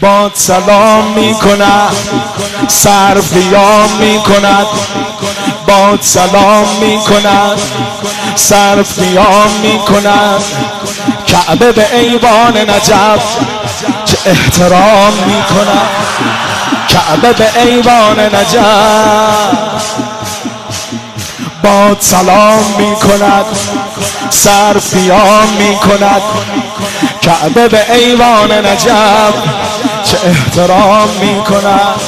باد سلام می کند سر قیام می کند باد سلام می کند سر قیام می کند کعبه به ایوان نجف چه احترام می کند کعبه به ایوان نجف. باد سلام می کند سر قیام می کند کعبه به ایوان نجف چه احترام می کند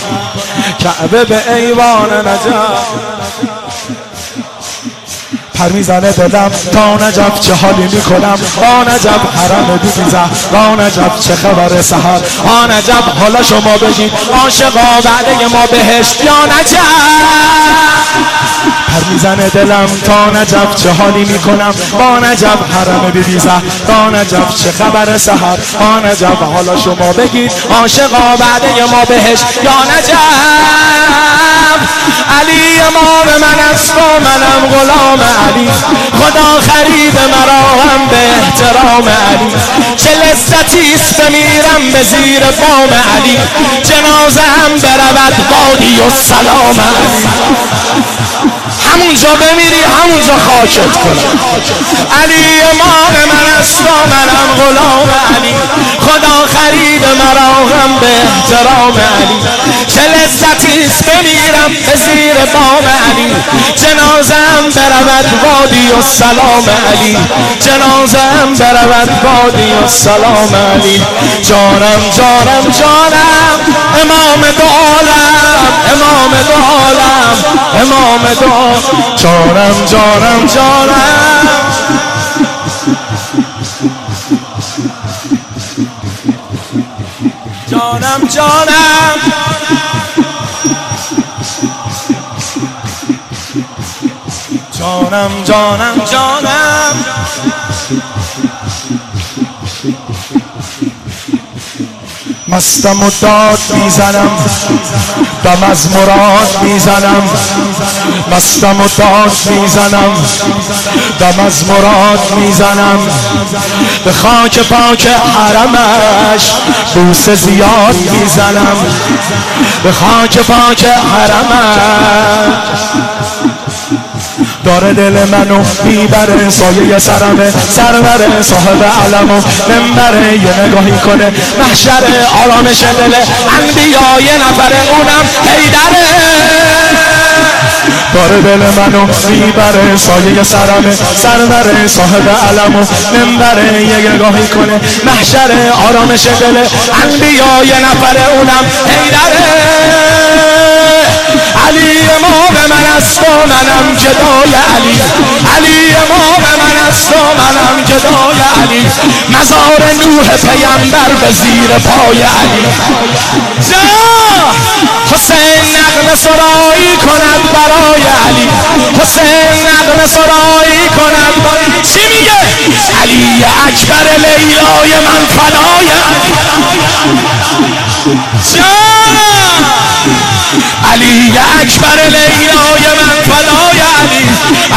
کعبه به ایوان نجف پر می‌زنه دلم. تا نجف چه حالی می‌کنم؟ با نجف حرم بیزه با نجف چه خبر سهر آ نجف حالا شما بگید عاشقا بعده ما بهشت یا نجف؟ پر می‌زنه دلم. تا نجف چه حالی می‌کنم؟ با نجف حرم بیزه با نجف چه خبر سهر آ نجف حالا شما بگید عاشقا بعده ما بهشت یا امام و منم غلام علی. خدا خرید مرا هم به احترام علی. چه لذتی است بمیرم به زیر بام علی. جنازه هم برود بادی و سلام علی. همونجا بمیری همونجا خاکت کنم علی امام من است. احترام علی. چه لذتی بمیرم به زیر بام علی. جنازم برود وادی و سلام علی. جنازم برود وادی و سلام علی. جانم جانم جانم امام دولم امام دولم امام دولم جانم جانم جانم. جانم جانم. جانم جانم جانم. مستم و داد می‌زنم. دم از مراد می‌زنم. مستم و داد می‌زنم. دم از مراد می‌زنم. به خاک پاک حرمش بوس زیاد می‌زنم. به خاک پاک حرمش. داره دل منو می‌بره سایه سرمه سرور صاحب علم و منبره یه نگاهی کنه محشر آرامش دل انبیا یه نفره اونم حیدره داره دل منو می‌بره سایه سرمه سرور صاحب علم و منبره یه نگاهی کنه محشر آرامش دل انبیا یه نفره اونم حیدره علی است و منم جدای علی. علی امام من است و منم جدای علی. مزار نوح پیمبر به زیر پای علی. جا! حسین نقل سرایی کند برای علی. حسین نقل سرایی کند چی میگه؟ علی اکبر لیلای من فلای علی. علی اکبر لیلای من فدای علی.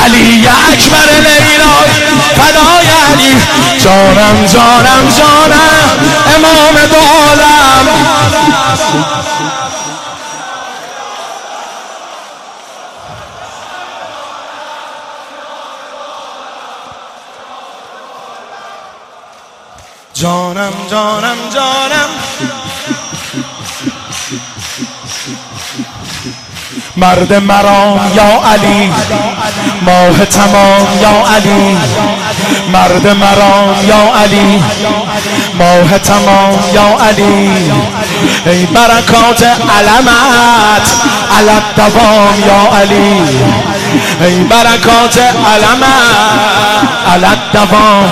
علی اکبر لیلای فدای علی. جانم جانم جانم امام دولم جانم جانم جانم. مرد مرام یا علی. ماه تمام یا علی. مرد مرام یا علی. ماه تمام یا علی. ای برکات علمت علت دوام یا علی. ای برکات علمت. علت دوام.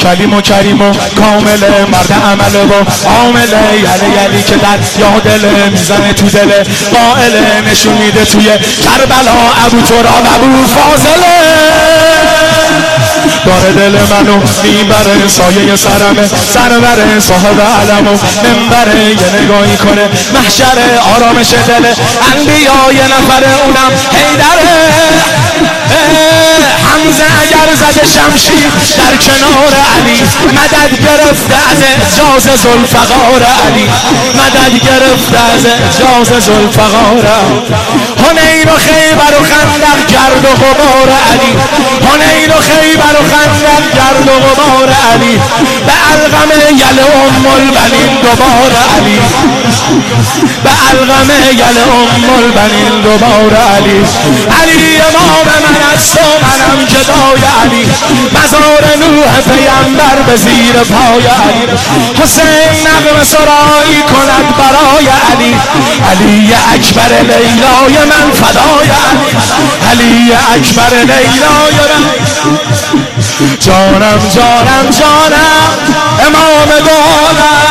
کلیم و کریم و کامل مرد عمل و عامل یلی یلی که در یادل می‌زنه تو دل. قائل نشون میده توی کربلا ابو تراب ابو فاضله داره دل منو می‌بره سایه سرمه سرور صاحب علم و منبره یه نگاهی کنه. محشر آرامش دل انبیا یه نفر اونم حیدره غمزه اگر زده شمشیر در کنار علی مدد گرفته از اجاز زلفقار علی. مدد گرفته از اجاز زلفقار هنین و خیبر و خندق گرد و غبار علی. هنین و خیبر و خندق گرد و غبار علی. به الغم یل ام البنین دوبار علی. به الغم یل ام البنین دوبار علی. علی امام من است و منم جدای علی. مزار نوح پیمبر به زیر پای علی. حسین نغم سرایی کند برای علی. علی اکبر لیلای من فدای علی. علی اکبر لیلای من. جانم جانم جانم. امام دولت.